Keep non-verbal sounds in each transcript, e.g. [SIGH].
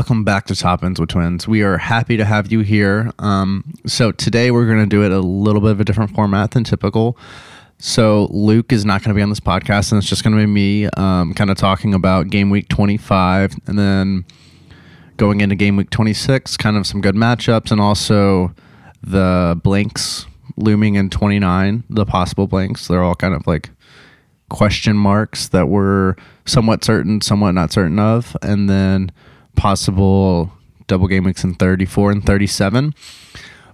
Welcome back to Top Bins with Twins. We are happy to have you here. Um, so, today we're going to do it a little bit of a different format than typical. So, Luke is not going to be on this podcast, and it's just going to be me um, kind of talking about game week 25 and then going into game week 26, kind of some good matchups, and also the blanks looming in 29, the possible blanks. They're all kind of like question marks that we're somewhat certain, somewhat not certain of, and then possible double game weeks in 34 and 37.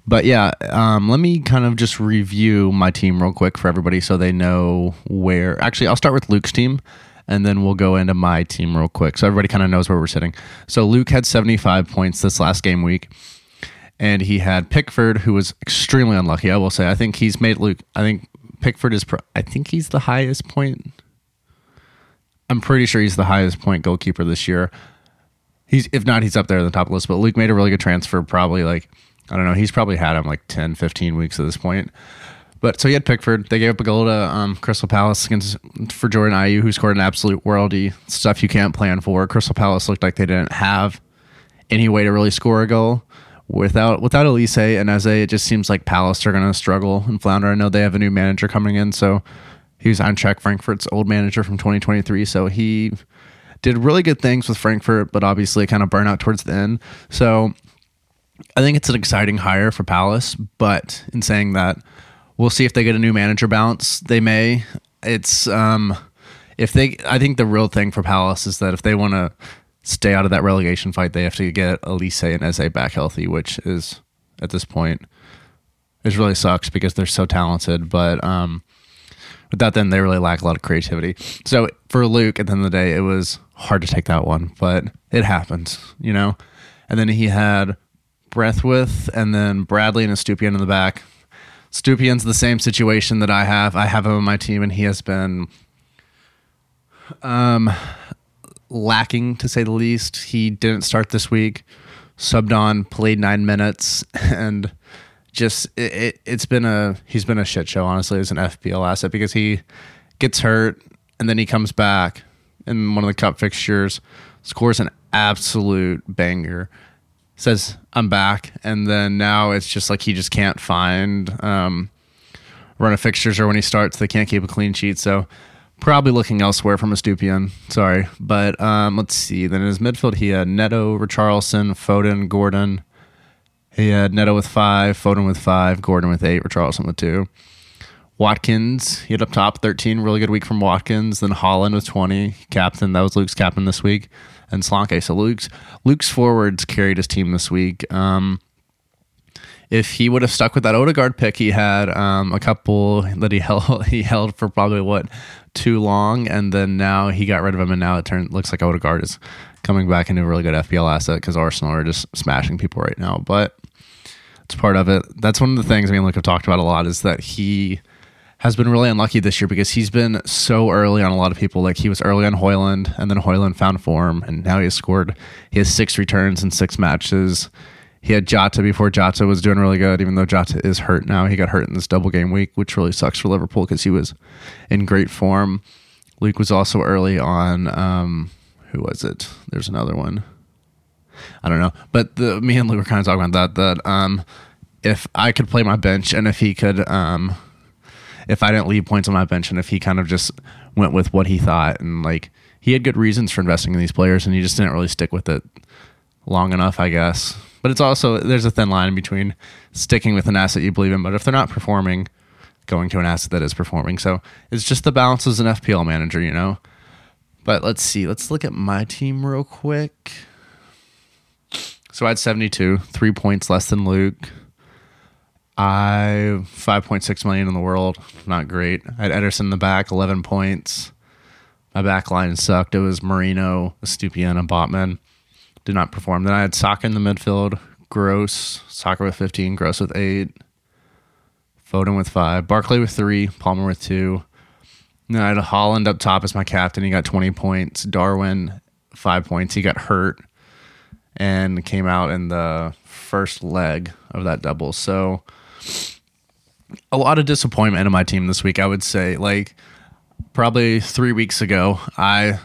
But yeah, um, let me kind of just review my team real quick for everybody so they know where. Actually, I'll start with Luke's team and then we'll go into my team real quick so everybody kind of knows where we're sitting. So Luke had 75 points this last game week. And he had Pickford, who was extremely unlucky. I will say. I think he's made Luke. I think Pickford is. Pro- I think he's the highest point. I'm pretty sure he's the highest point goalkeeper this year. He's if not, he's up there at the top of the list. But Luke made a really good transfer. Probably like I don't know. He's probably had him like 10, 15 weeks at this point. But so he had Pickford. They gave up a goal to um, Crystal Palace against for Jordan Ayew, who scored an absolute worldy stuff you can't plan for. Crystal Palace looked like they didn't have any way to really score a goal without without Olise and Eze, it just seems like Palace are going to struggle and flounder. I know they have a new manager coming in, so he was on track Frankfurt's old manager from 2023. So he did really good things with Frankfurt, but obviously kind of burn out towards the end. So I think it's an exciting hire for Palace. But in saying that, we'll see if they get a new manager bounce. They may. It's um, if they. I think the real thing for Palace is that if they want to stay out of that relegation fight, they have to get Olise and Eze back healthy, which is at this point it really sucks because they're so talented. But um, without them, they really lack a lot of creativity. So for Luke, at the end of the day, it was hard to take that one, but it happens, you know. And then he had Branthwaite and then Bradley and Estupiñán in the back. Estupiñán's the same situation that I have. I have him on my team, and he has been um lacking to say the least. He didn't start this week, subbed on, played nine minutes, [LAUGHS] and just it, it, has been a he's been a shit show honestly as an FPL asset because he gets hurt and then he comes back in one of the cup fixtures, scores an absolute banger, says I'm back, and then now it's just like he just can't find um, run of fixtures or when he starts they can't keep a clean sheet. So probably looking elsewhere from Estupiñán. Sorry, but um, let's see. Then in his midfield, he had Neto, Richarlison, Foden, Gordon. He had Neto with five, Foden with five, Gordon with eight, Richarlison with two. Watkins, he had up top 13, really good week from Watkins. Then Haaland with 20, captain. That was Luke's captain this week. And Solanke. So Luke's Luke's forwards carried his team this week. Um, if he would have stuck with that Odegaard pick, he had um, a couple that he [LAUGHS] held he held for probably what too long, and then now he got rid of him, and now it turns looks like Odegaard is coming back into a really good FPL asset because Arsenal are just smashing people right now. But it's part of it. That's one of the things I mean, like I've talked about a lot is that he has been really unlucky this year because he's been so early on a lot of people. Like he was early on Højlund, and then Højlund found form, and now he has scored. He has six returns in six matches. He had Jota before Jota was doing really good, even though Jota is hurt now. He got hurt in this double game week, which really sucks for Liverpool because he was in great form. Luke was also early on. Um, who was it? There's another one. I don't know, but the, me and Luke were kind of talking about that. That um, if I could play my bench and if he could, um, if I didn't leave points on my bench and if he kind of just went with what he thought and like he had good reasons for investing in these players and he just didn't really stick with it long enough, I guess. But it's also there's a thin line between sticking with an asset you believe in, but if they're not performing, going to an asset that is performing. So it's just the balance as an FPL manager, you know. But let's see. Let's look at my team real quick. So I had 72, three points less than Luke. I 5.6 million in the world, not great. I had Ederson in the back, 11 points. My back line sucked. It was Marino, Estupiñán, and Botman did not perform. Then I had Saka in the midfield, Gross, Saka with 15, Gross with 8, Foden with 5, Barkley with 3, Palmer with 2. Then I had Haaland up top as my captain. He got 20 points. Darwin, 5 points. He got hurt and came out in the first leg of that double. So a lot of disappointment in my team this week, I would say. Like probably three weeks ago, I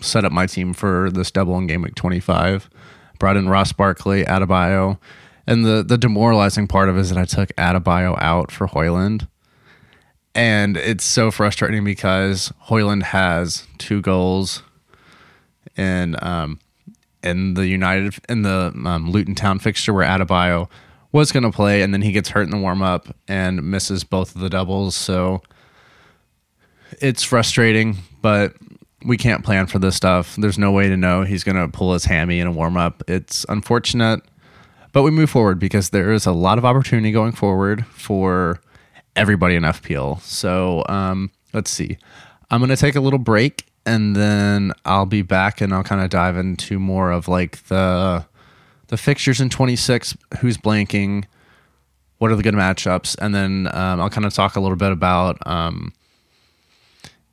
set up my team for this double in game week 25. Brought in Ross Barkley, Adebayo. And the, the demoralizing part of it is that I took Adebayo out for Højlund. And it's so frustrating because Højlund has two goals in um, in the United in the um, Luton Town fixture where Adebayo was going to play, and then he gets hurt in the warm up and misses both of the doubles. So it's frustrating, but we can't plan for this stuff. There's no way to know he's going to pull his hammy in a warm up. It's unfortunate, but we move forward because there is a lot of opportunity going forward for everybody in FPL. So um, let's see. I'm going to take a little break and then I'll be back and I'll kind of dive into more of like the the fixtures in 26, who's blanking, what are the good matchups, and then um, I'll kind of talk a little bit about um,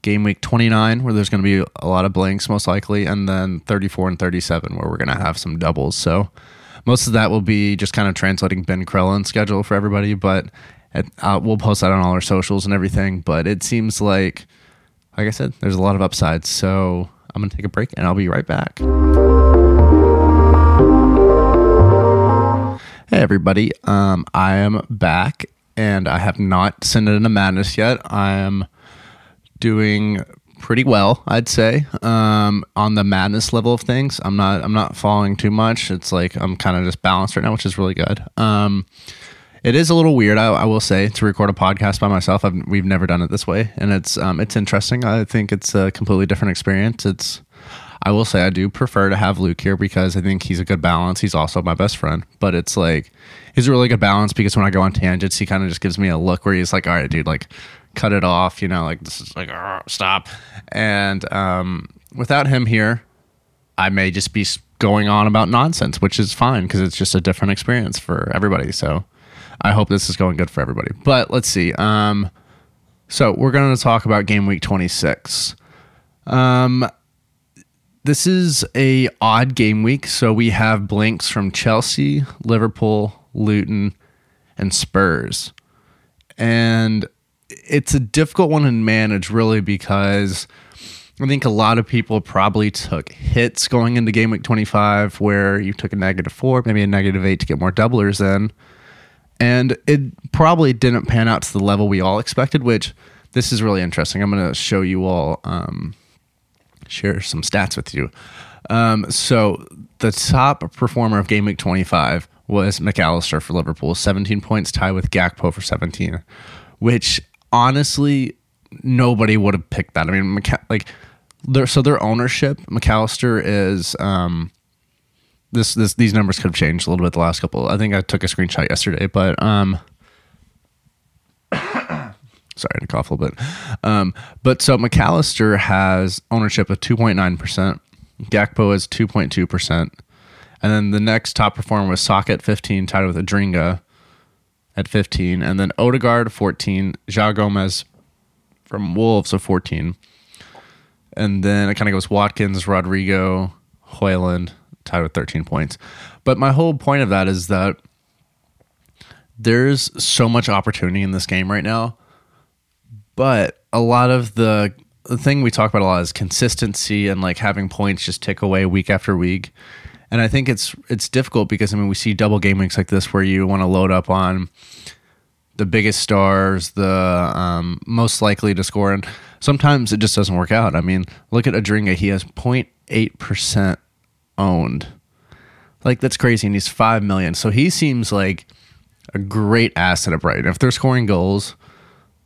game week 29, where there's going to be a lot of blanks most likely, and then 34 and 37, where we're going to have some doubles. So most of that will be just kind of translating Ben Crellin's schedule for everybody, but it, uh, we'll post that on all our socials and everything. But it seems like, like I said, there's a lot of upsides. So I'm going to take a break and I'll be right back. Hey, everybody. Um, I am back and I have not sent it into madness yet. I am doing pretty well, I'd say, um, on the madness level of things. I'm not, I'm not falling too much. It's like I'm kind of just balanced right now, which is really good. Um, it is a little weird, I, I, will say, to record a podcast by myself. I've, we've never done it this way, and it's um, it's interesting. I think it's a completely different experience. It's I will say I do prefer to have Luke here because I think he's a good balance. He's also my best friend, but it's like he's a really good balance because when I go on tangents, he kind of just gives me a look where he's like, "All right, dude, like cut it off," you know, like this is like stop. And um, without him here, I may just be going on about nonsense, which is fine because it's just a different experience for everybody. So I hope this is going good for everybody. But let's see. Um, so we're going to talk about game week 26. Um, this is a odd game week, so we have blanks from Chelsea, Liverpool, Luton, and Spurs. And it's a difficult one to manage really because I think a lot of people probably took hits going into game week 25 where you took a negative 4, maybe a negative 8 to get more doublers in. And it probably didn't pan out to the level we all expected, which this is really interesting. I'm going to show you all um, share some stats with you. Um, so the top performer of game week 25 was Mac Allister for Liverpool, 17 points, tied with Gakpo for 17, which honestly nobody would have picked that. I mean, like their so their ownership, Mac Allister is um, this this these numbers could have changed a little bit the last couple. I think I took a screenshot yesterday, but um, Sorry to cough a little bit. Um, but so Mac Allister has ownership of 2.9%. Gakpo is 2.2%. And then the next top performer was Socket 15, tied with Adingra at 15. And then Odegaard 14, João Gomes from Wolves of 14. And then it kind of goes Watkins, Rodrigo, Højlund, tied with 13 points. But my whole point of that is that there's so much opportunity in this game right now but a lot of the the thing we talk about a lot is consistency and like having points just tick away week after week. And I think it's it's difficult because I mean we see double game weeks like this where you want to load up on the biggest stars, the um, most likely to score, and sometimes it just doesn't work out. I mean, look at Adingra; he has 0.8 percent owned. Like that's crazy, and he's five million. So he seems like a great asset at Brighton. If they're scoring goals,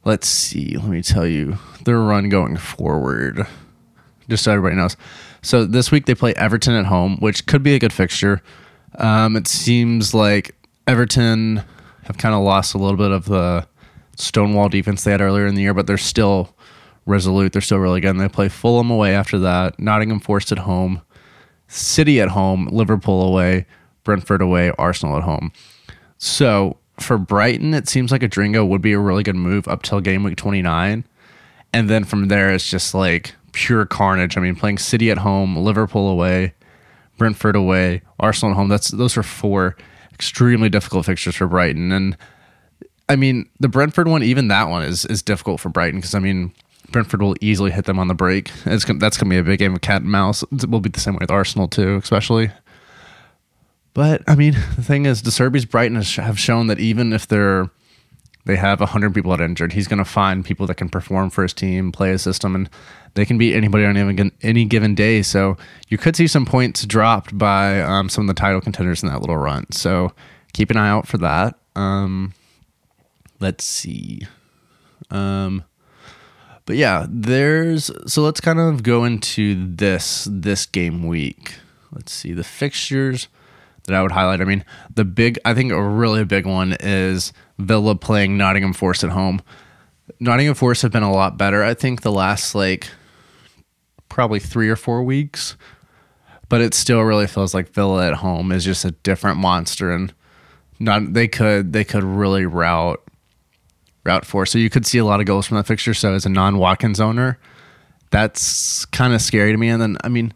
let's see. Let me tell you their run going forward, just so everybody knows. So this week they play Everton at home, which could be a good fixture. Um, it seems like Everton have kind of lost a little bit of the stonewall defense they had earlier in the year, but they're still resolute. They're still really good. And they play Fulham away after that, Nottingham Forest at home, City at home, Liverpool away, Brentford away, Arsenal at home. So for Brighton, it seems like Adingra would be a really good move up till game week 29. And then from there, it's just like pure carnage. I mean, playing City at home, Liverpool away, Brentford away, Arsenal at home. That's those are four extremely difficult fixtures for Brighton. And I mean, the Brentford one, even that one is is difficult for Brighton because I mean, Brentford will easily hit them on the break. It's that's going to be a big game of cat and mouse. It will be the same way with Arsenal too, especially. But I mean, [LAUGHS] the thing is, De Zerbi's Brighton have shown that even if they're they have 100 people that injured. He's going to find people that can perform for his team, play a system, and they can beat anybody on any, any given day. So you could see some points dropped by um, some of the title contenders in that little run. So keep an eye out for that. Um, let's see. Um, but yeah, there's so let's kind of go into this this game week. Let's see the fixtures that I would highlight. I mean, the big I think a really big one is Villa playing Nottingham Forest at home. Nottingham Forest have been a lot better. I think the last like probably three or four weeks, but it still really feels like Villa at home is just a different monster, and not they could they could really route route for. So you could see a lot of goals from that fixture. So as a non Watkins owner, that's kind of scary to me. And then I mean,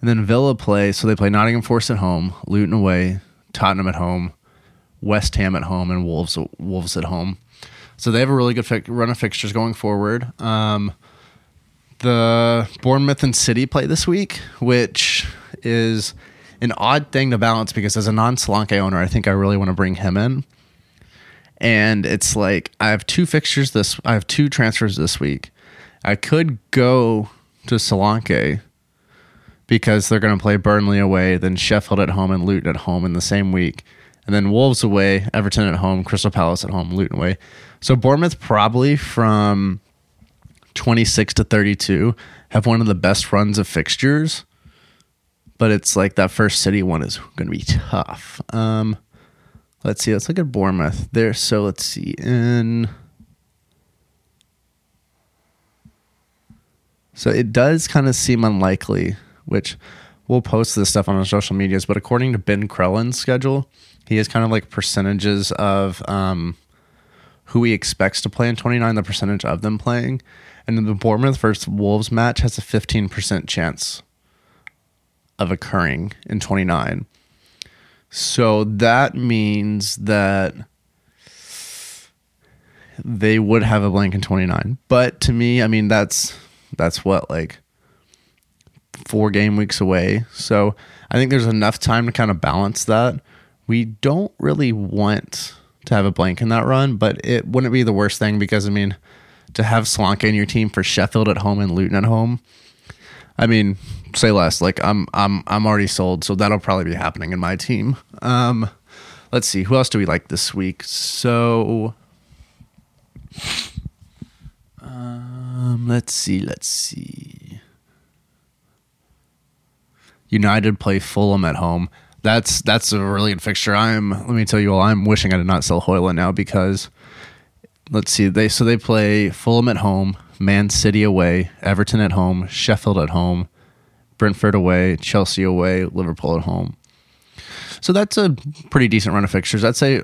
and then Villa play. So they play Nottingham Forest at home, Luton away, Tottenham at home, West Ham at home and Wolves Wolves at home. So they have a really good fi- run of fixtures going forward. Um, the Bournemouth and City play this week, which is an odd thing to balance because as a non Solanke owner, I think I really want to bring him in. And it's like I have two fixtures this I have two transfers this week. I could go to Solanke because they're going to play Burnley away, then Sheffield at home and Luton at home in the same week and then Wolves away, Everton at home, Crystal Palace at home, Luton away. So Bournemouth probably from 26 to 32 have one of the best runs of fixtures, but it's like that first City one is going to be tough. Um, let's see. Let's look at Bournemouth there. So let's see in. So it does kind of seem unlikely, which we'll post this stuff on our social medias, but according to Ben Crellin's schedule, he has kind of like percentages of um, who he expects to play in 29, the percentage of them playing. And the Bournemouth versus Wolves match has a 15% chance of occurring in 29. So that means that they would have a blank in 29. But to me, I mean that's that's what like four game weeks away. So I think there's enough time to kind of balance that we don't really want to have a blank in that run, but it wouldn't be the worst thing because I mean, to have Solanke in your team for Sheffield at home and Luton at home, I mean, say less. Like I'm I'm I'm already sold, so that'll probably be happening in my team. Um, let's see, who else do we like this week? So, um, let's see, let's see. United play Fulham at home that's that's a really good fixture. I'm let me tell you all, I'm wishing I did not sell Højlund now because let's see, they so they play Fulham at home, Man City away, Everton at home, Sheffield at home, Brentford away, Chelsea away, Liverpool at home. So that's a pretty decent run of fixtures. I'd say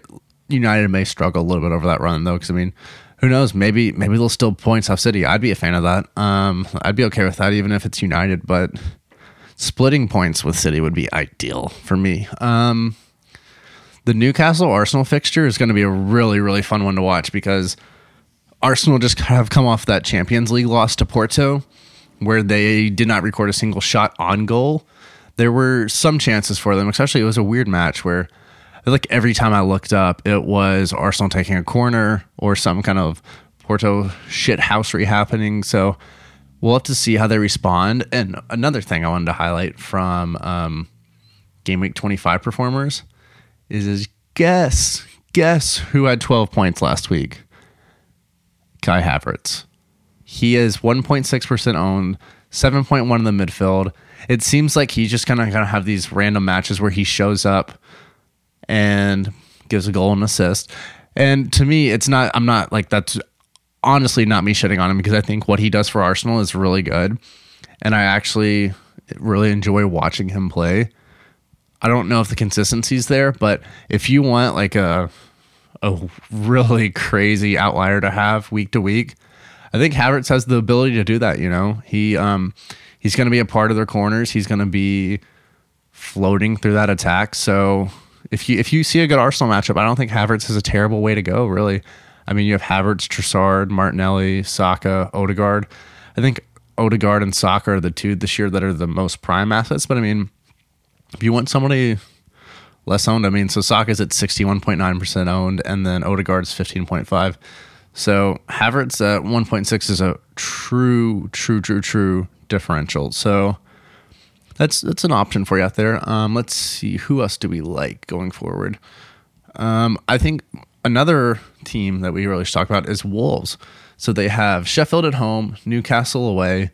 United may struggle a little bit over that run though, because I mean, who knows? Maybe maybe they'll still points off City. I'd be a fan of that. Um, I'd be okay with that, even if it's United. But splitting points with City would be ideal for me. Um, the Newcastle Arsenal fixture is going to be a really, really fun one to watch because Arsenal just have come off that Champions League loss to Porto where they did not record a single shot on goal. There were some chances for them, especially it was a weird match where like every time I looked up, it was Arsenal taking a corner or some kind of Porto shit housery happening. So we'll have to see how they respond. And another thing I wanted to highlight from um, Game Week 25 performers is, is guess guess who had 12 points last week? Kai Havertz. He is 1.6% owned, 7.1 in the midfield. It seems like he's just kind of have these random matches where he shows up and gives a goal and assist. And to me, it's not. I'm not like that's honestly not me shitting on him because I think what he does for Arsenal is really good. And I actually really enjoy watching him play. I don't know if the consistency's there, but if you want like a a really crazy outlier to have week to week, I think Havertz has the ability to do that, you know. He um he's going to be a part of their corners. He's going to be floating through that attack. So if you if you see a good Arsenal matchup, I don't think Havertz is a terrible way to go, really. I mean, you have Havertz, Trossard, Martinelli, Saka, Odegaard. I think Odegaard and Saka are the two this year that are the most prime assets. But I mean, if you want somebody less owned, I mean, so Saka's at 61.9% owned, and then Odegaard's 15.5. So Havertz at 1.6 is a true, true, true, true differential. So that's that's an option for you out there. Um, let's see who else do we like going forward. Um, I think another team that we really should talk about is Wolves. So they have Sheffield at home, Newcastle away,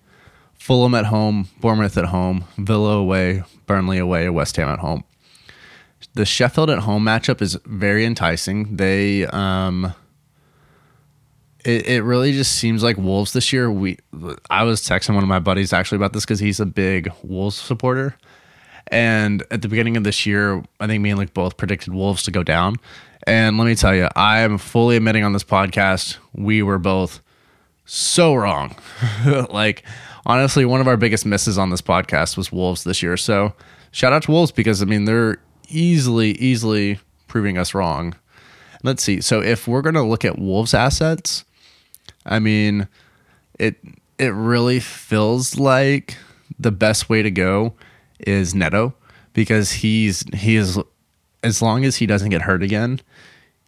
Fulham at home, Bournemouth at home, Villa away, Burnley away, West Ham at home. The Sheffield at home matchup is very enticing. They um, it, it really just seems like Wolves this year. We I was texting one of my buddies actually about this because he's a big Wolves supporter. And at the beginning of this year, I think me and Luke both predicted Wolves to go down. And let me tell you, I am fully admitting on this podcast, we were both so wrong. [LAUGHS] like, honestly, one of our biggest misses on this podcast was Wolves this year. So, shout out to Wolves because, I mean, they're easily, easily proving us wrong. Let's see. So, if we're going to look at Wolves assets, I mean, it it really feels like the best way to go is Neto because he's he is as long as he doesn't get hurt again,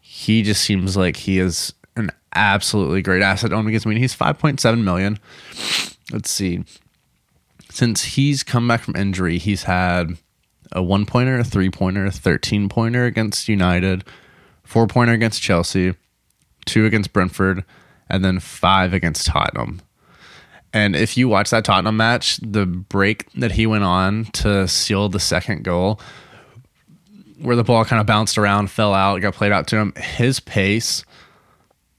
he just seems like he is an absolutely great asset owned against I mean he's 5.7 million. Let's see. Since he's come back from injury, he's had a one pointer, a three pointer, a 13 pointer against United, four pointer against Chelsea, two against Brentford, and then five against Tottenham. And if you watch that Tottenham match, the break that he went on to seal the second goal, where the ball kind of bounced around, fell out, got played out to him, his pace,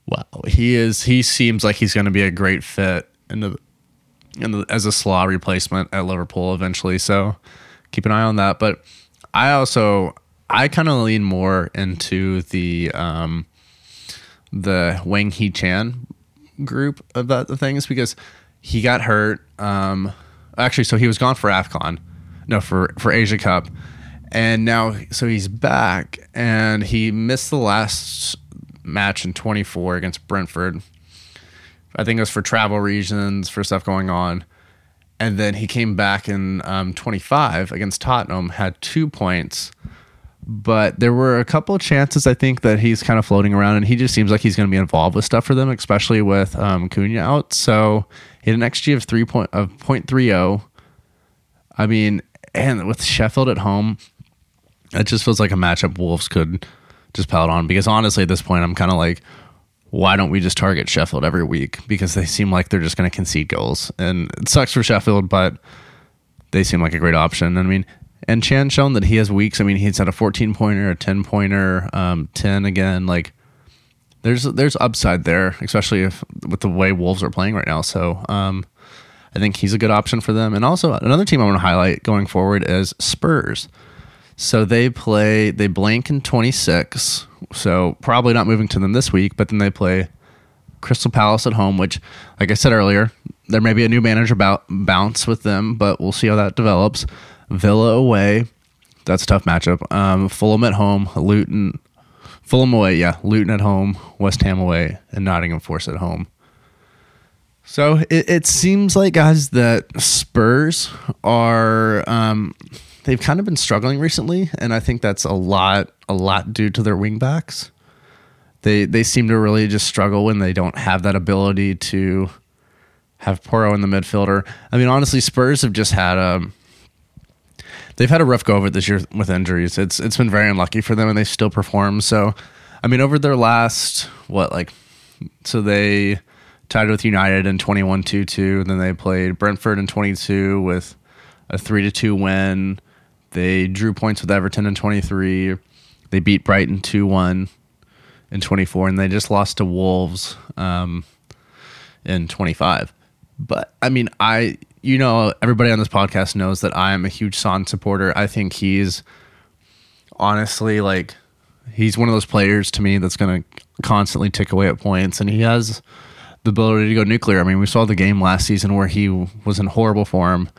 wow, he is he seems like he's going to be a great fit in the, in the as a Salah replacement at Liverpool eventually. So keep an eye on that. But I also I kind of lean more into the um, the Hwang Hee-chan group of that the things because he got hurt. Um, actually, so he was gone for AFCON, no, for for Asia Cup, and now so he's back and he missed the last match in 24 against Brentford. I think it was for travel reasons, for stuff going on. And then he came back in um, 25 against Tottenham, had two points but there were a couple of chances I think that he's kind of floating around, and he just seems like he's going to be involved with stuff for them, especially with um, Cunha out. So he had an XG of three point of point three zero. I mean, and with Sheffield at home, it just feels like a matchup Wolves could just pile on. Because honestly, at this point, I'm kind of like, why don't we just target Sheffield every week? Because they seem like they're just going to concede goals, and it sucks for Sheffield, but they seem like a great option. I mean, and Chan shown that he has weeks. I mean, he's had a 14 pointer, a 10 pointer, um, 10 again. Like there's there's upside there, especially if with the way Wolves are playing right now. So um, I think he's a good option for them. And also another team I want to highlight going forward is Spurs. So they play they blank in 26. So probably not moving to them this week, but then they play Crystal Palace at home, which, like I said earlier, there may be a new manager bounce with them, but we'll see how that develops. Villa away. That's a tough matchup. Um, Fulham at home, Luton, Fulham away, yeah, Luton at home, West Ham away, and Nottingham Forest at home. So it, it seems like guys that Spurs are um, they've kind of been struggling recently, and I think that's a lot a lot due to their wingbacks. They they seem to really just struggle when they don't have that ability to have Porro in the midfielder. I mean, honestly, Spurs have just had a um, they've had a rough go of it this year with injuries. It's it's been very unlucky for them, and they still perform. So, I mean, over their last what like, so they tied with United in 21-2-2. Then they played Brentford in 22 with a three to two win. They drew points with Everton in 23. They beat Brighton 2 1 in 24, and they just lost to Wolves um, in 25. But I mean, I you know, everybody on this podcast knows that I am a huge Son supporter. I think he's honestly like he's one of those players to me that's going to constantly tick away at points, and he has the ability to go nuclear. I mean, we saw the game last season where he was in horrible form,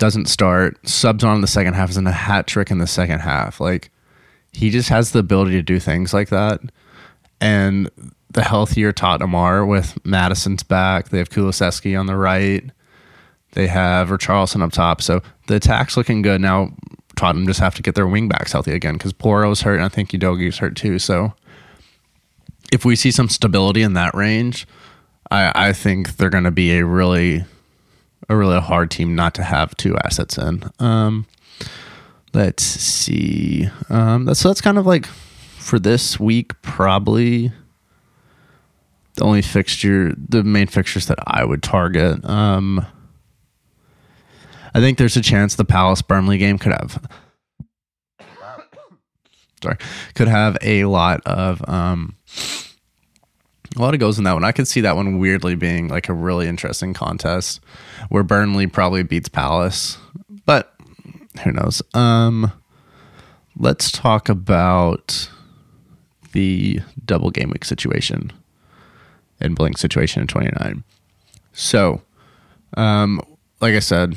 doesn't start, subs on in the second half, is in a hat trick in the second half. Like he just has the ability to do things like that. and the healthier Tottenham are with Maddison's back. They have Kulusevski on the right. They have Richarlison up top. So the attack's looking good. Now Tottenham just have to get their wing backs healthy again because Porro's hurt and I think Udogie's hurt too. So if we see some stability in that range, I, I think they're going to be a really a really hard team not to have two assets in. Um, let's see. Um, that's so that's kind of like for this week probably the only fixture, the main fixtures that I would target. Um, I think there's a chance the Palace Burnley game could have [COUGHS] sorry could have a lot of um a lot of goes in that one. I could see that one weirdly being like a really interesting contest where Burnley probably beats Palace, but who knows? Um, let's talk about the double game week situation and blink situation in 29. So, um, like I said,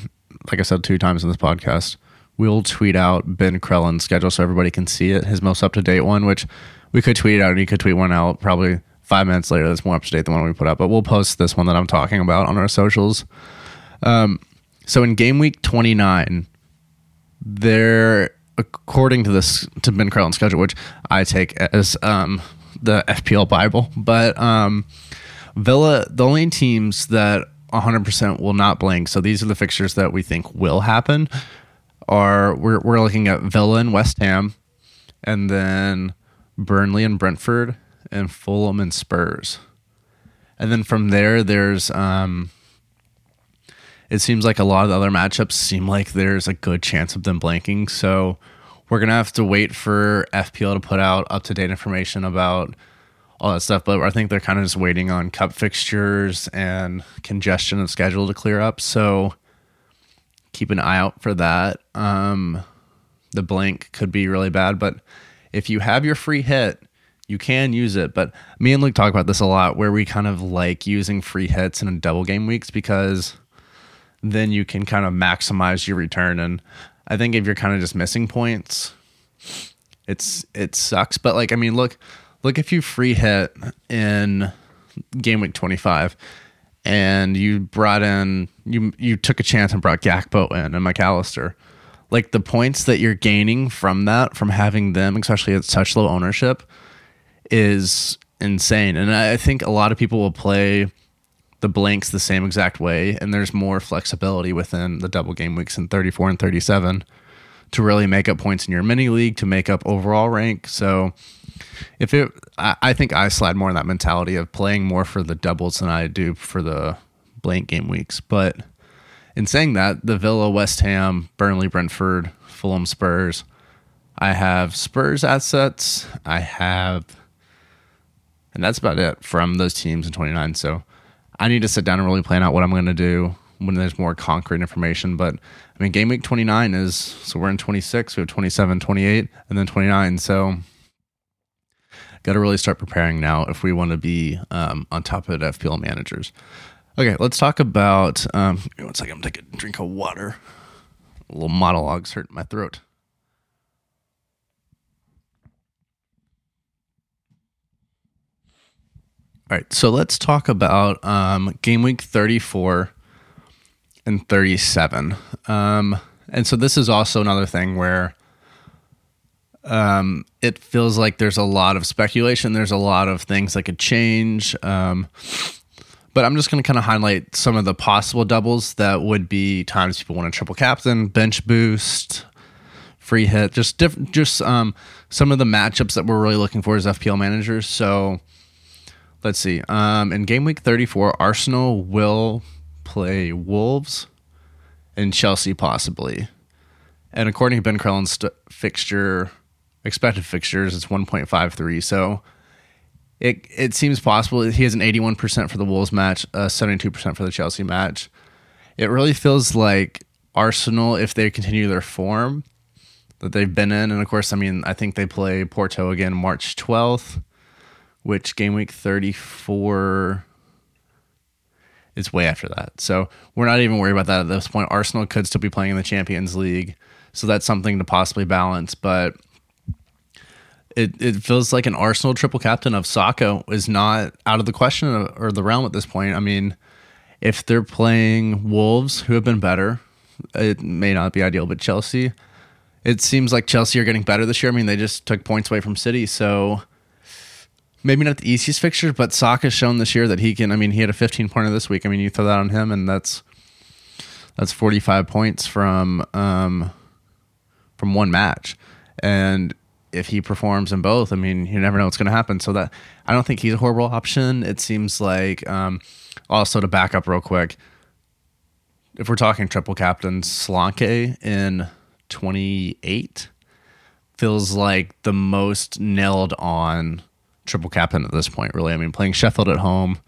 like I said two times in this podcast, we'll tweet out Ben Crellin's schedule so everybody can see it, his most up to date one, which we could tweet out and he could tweet one out probably five minutes later that's more up to date than the one we put up. But we'll post this one that I'm talking about on our socials. Um, so in game week 29, there, according to this, to Ben Crellin's schedule, which I take as um, the FPL Bible, but um, Villa, the only teams that 100% will not blink. So these are the fixtures that we think will happen. Are we're we're looking at Villa and West Ham, and then Burnley and Brentford, and Fulham and Spurs. And then from there, there's um, it seems like a lot of the other matchups seem like there's a good chance of them blanking. So we're gonna have to wait for FPL to put out up to date information about all that stuff. But I think they're kind of just waiting on cup fixtures and congestion of schedule to clear up. So keep an eye out for that. Um, the blank could be really bad, but if you have your free hit, you can use it. But me and Luke talk about this a lot, where we kind of like using free hits in double game weeks because then you can kind of maximize your return. And I think if you're kind of just missing points, it's it sucks. But like, I mean, look look if you free hit in game week 25 and you brought in you you took a chance and brought Gakpo in and Mac Allister. Like the points that you're gaining from that, from having them, especially at such low ownership, is insane. And I think a lot of people will play the blanks the same exact way, and there's more flexibility within the double game weeks in 34 and 37 to really make up points in your mini league to make up overall rank. So if it, I, I think I slide more in that mentality of playing more for the doubles than I do for the blank game weeks. But in saying that, the Villa, West Ham, Burnley, Brentford, Fulham, Spurs, I have Spurs assets. I have, and that's about it from those teams in 29. So I need to sit down and really plan out what I'm going to do when there's more concrete information. But I mean, game week 29 is, so we're in 26, we have 27, 28, and then 29. So got to really start preparing now if we want to be um, on top of it FPL managers. Okay, let's talk about. Um, one second, I'm taking a drink of water. Little monologues hurting my throat. All right, so let's talk about um, game week 34 and 37. Um, and so this is also another thing where um, it feels like there's a lot of speculation. There's a lot of things that could change. Um, but I'm just going to kind of highlight some of the possible doubles that would be times people want a triple captain, bench boost, free hit, just different, just um, some of the matchups that we're really looking for as FPL managers. So let's see. Um, in game week 34, Arsenal will play Wolves and Chelsea possibly. And according to Ben Crellin's st- fixture expected fixtures, it's 1.53. So it it seems possible. He has an 81% for the Wolves match, uh, 72% for the Chelsea match. It really feels like Arsenal, if they continue their form that they've been in, and of course, I mean, I think they play Porto again March 12th, which game week 34 is way after that. So we're not even worried about that at this point. Arsenal could still be playing in the Champions League, so that's something to possibly balance, but it, it feels like an Arsenal triple captain of Saka is not out of the question or the realm at this point. I mean, if they're playing Wolves, who have been better, it may not be ideal, but Chelsea, it seems like Chelsea are getting better this year. I mean, they just took points away from City, so maybe not the easiest fixture, but Saka has shown this year that he can. I mean, he had a 15 pointer this week. I mean, you throw that on him, and that's that's 45 points from um, from one match, and if he performs in both, I mean, you never know what's going to happen. So that I don't think he's a horrible option. It seems like um, also to back up real quick, if we're talking triple captain, Solanke in 28 feels like the most nailed on triple captain at this point, really. I mean, playing Sheffield at home,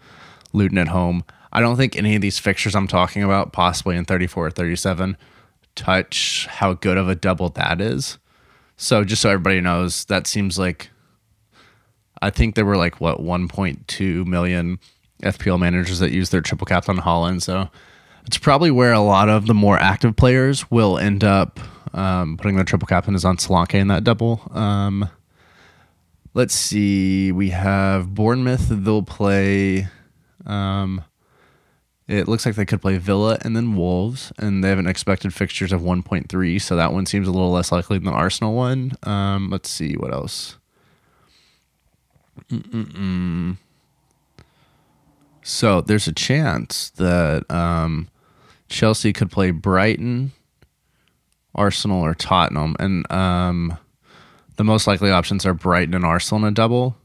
Luton at home. I don't think any of these fixtures I'm talking about, possibly in 34 or 37, touch how good of a double that is. So just so everybody knows, that seems like I think there were like what 1.2 million FPL managers that use their triple cap on Haaland. So it's probably where a lot of the more active players will end up um, putting their triple captain is on Solanke in that double. Um, let's see. We have Bournemouth. They'll play. Um, it looks like they could play Villa and then Wolves, and they have an expected fixtures of 1.3, so that one seems a little less likely than the Arsenal one. Um, let's see what else. Mm-mm-mm. So there's a chance that um, Chelsea could play Brighton, Arsenal, or Tottenham, and um, the most likely options are Brighton and Arsenal in a double,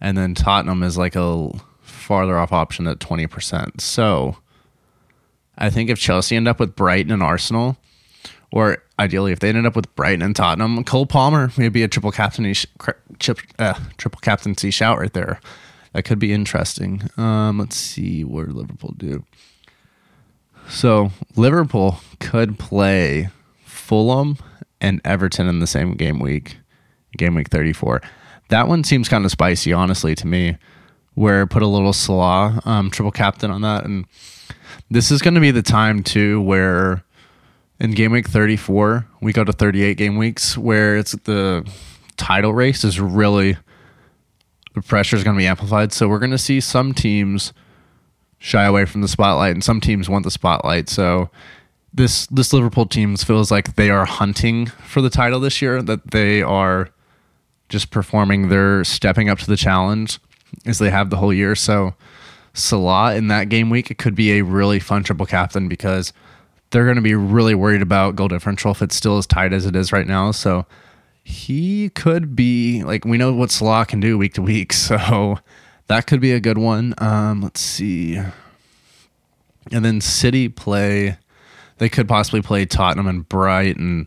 and then Tottenham is like a farther off option at 20%. So I think if Chelsea end up with Brighton and Arsenal, or ideally if they ended up with Brighton and Tottenham, Cole Palmer maybe a triple captaincy, uh, triple captaincy shout right there. That could be interesting. Um, let's see what Liverpool do. So Liverpool could play Fulham and Everton in the same game week, game week 34. That one seems kind of spicy, honestly, to me where put a little Salah um, triple captain on that. And this is going to be the time too where in game week 34 we go to 38 game weeks where it's the title race is really the pressure is going to be amplified. So we're going to see some teams shy away from the spotlight and some teams want the spotlight. So this this Liverpool team feels like they are hunting for the title this year. That they are just performing. They're stepping up to the challenge as they have the whole year. So Salah in that game week, it could be a really fun triple captain because they're going to be really worried about goal differential if it's still as tight as it is right now. So he could be like we know what Salah can do week to week, [LAUGHS] so that could be a good one. Um, let's see, and then City play. They could possibly play Tottenham and Brighton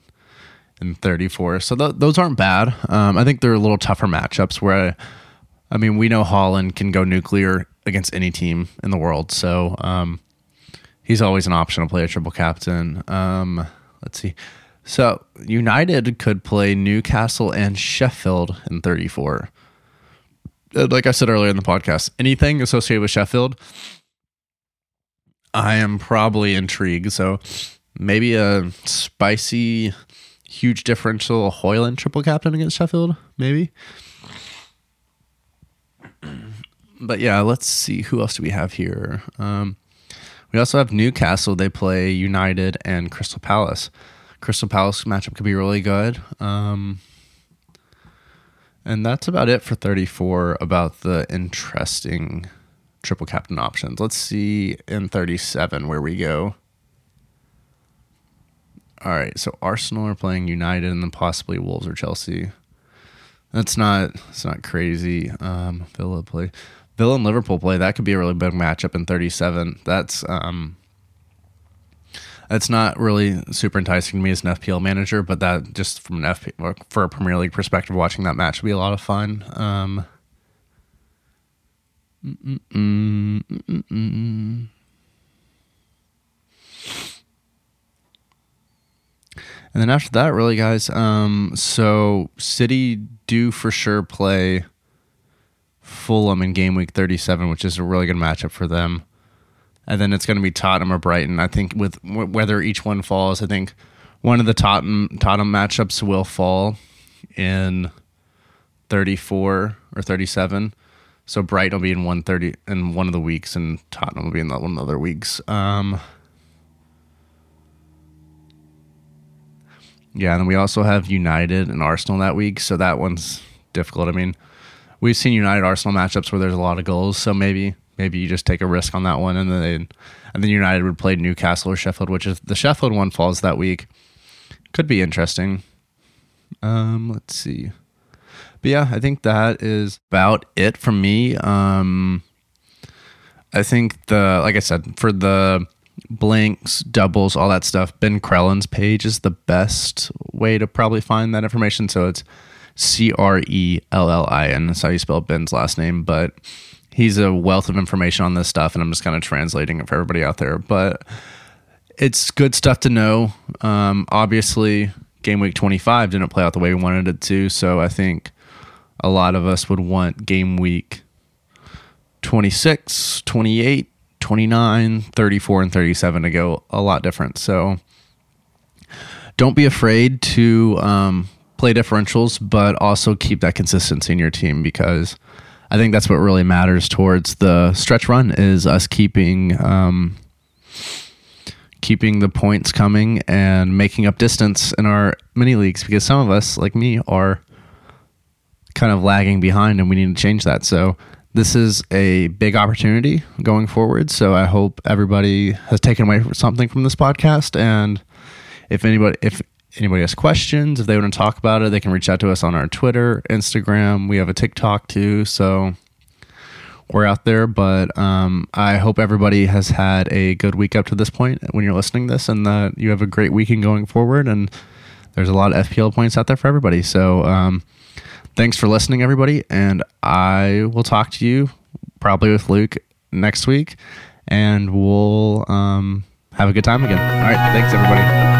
in 34. So th- those aren't bad. Um, I think they're a little tougher matchups where. I, I mean, we know Haaland can go nuclear against any team in the world, so um, he's always an option to play a triple captain. Um, let's see. So United could play Newcastle and Sheffield in 34. Uh, like I said earlier in the podcast, anything associated with Sheffield, I am probably intrigued. So maybe a spicy, huge differential Højlund triple captain against Sheffield, maybe [CLEARS THROAT] but yeah, let's see who else do we have here. Um, we also have Newcastle. They play United and Crystal Palace. Crystal Palace matchup could be really good. Um, and that's about it for 34 about the interesting triple captain options. Let's see in 37 where we go. All right, so Arsenal are playing United and then possibly Wolves or Chelsea. That's not it's not crazy. Um, Villa play Villa and Liverpool play. That could be a really big matchup in 37. That's um, that's not really super enticing to me as an FPL manager, but that just from an FP for a Premier League perspective, watching that match would be a lot of fun. Um, And then after that, really, guys, um, so City do for sure play Fulham in game week 37, which is a really good matchup for them. And then it's going to be Tottenham or Brighton. I think with whether each one falls, I think one of the Tottenham Tottenham matchups will fall in 34 or 37. So Brighton will be in 130 in one of the weeks, and Tottenham will be in one of the other weeks. Um, yeah, and we also have United and Arsenal that week, so that one's difficult. I mean, we've seen United Arsenal matchups where there's a lot of goals, so maybe maybe you just take a risk on that one, and then and then United would play Newcastle or Sheffield, which is the Sheffield one falls that week. Could be interesting. Um, let's see. But yeah, I think that is about it from me. Um, I think the like I said for the blanks, doubles, all that stuff. Ben Crellin's page is the best way to probably find that information. So it's C R E L L I N. That's how you spell Ben's last name. But he's a wealth of information on this stuff, and I'm just kind of translating it for everybody out there. But it's good stuff to know. Um, obviously, game week 25 didn't play out the way we wanted it to. So I think a lot of us would want game week 26, 28, 29, 34, and 37 to go a lot different. So don't be afraid to um, play differentials, but also keep that consistency in your team because I think that's what really matters towards the stretch run is us keeping um, keeping the points coming and making up distance in our mini leagues because some of us, like me, are kind of lagging behind and we need to change that. So this is a big opportunity going forward. So I hope everybody has taken away something from this podcast. And if anybody if anybody has questions, if they want to talk about it, they can reach out to us on our Twitter, Instagram. We have a TikTok too. So we're out there. But um, I hope everybody has had a good week up to this point when you're listening this and that you have a great weekend going forward. And there's a lot of FPL points out there for everybody. So um, thanks for listening, everybody. And I will talk to you probably with Luke next week. And we'll um, have a good time again. All right. Thanks, everybody.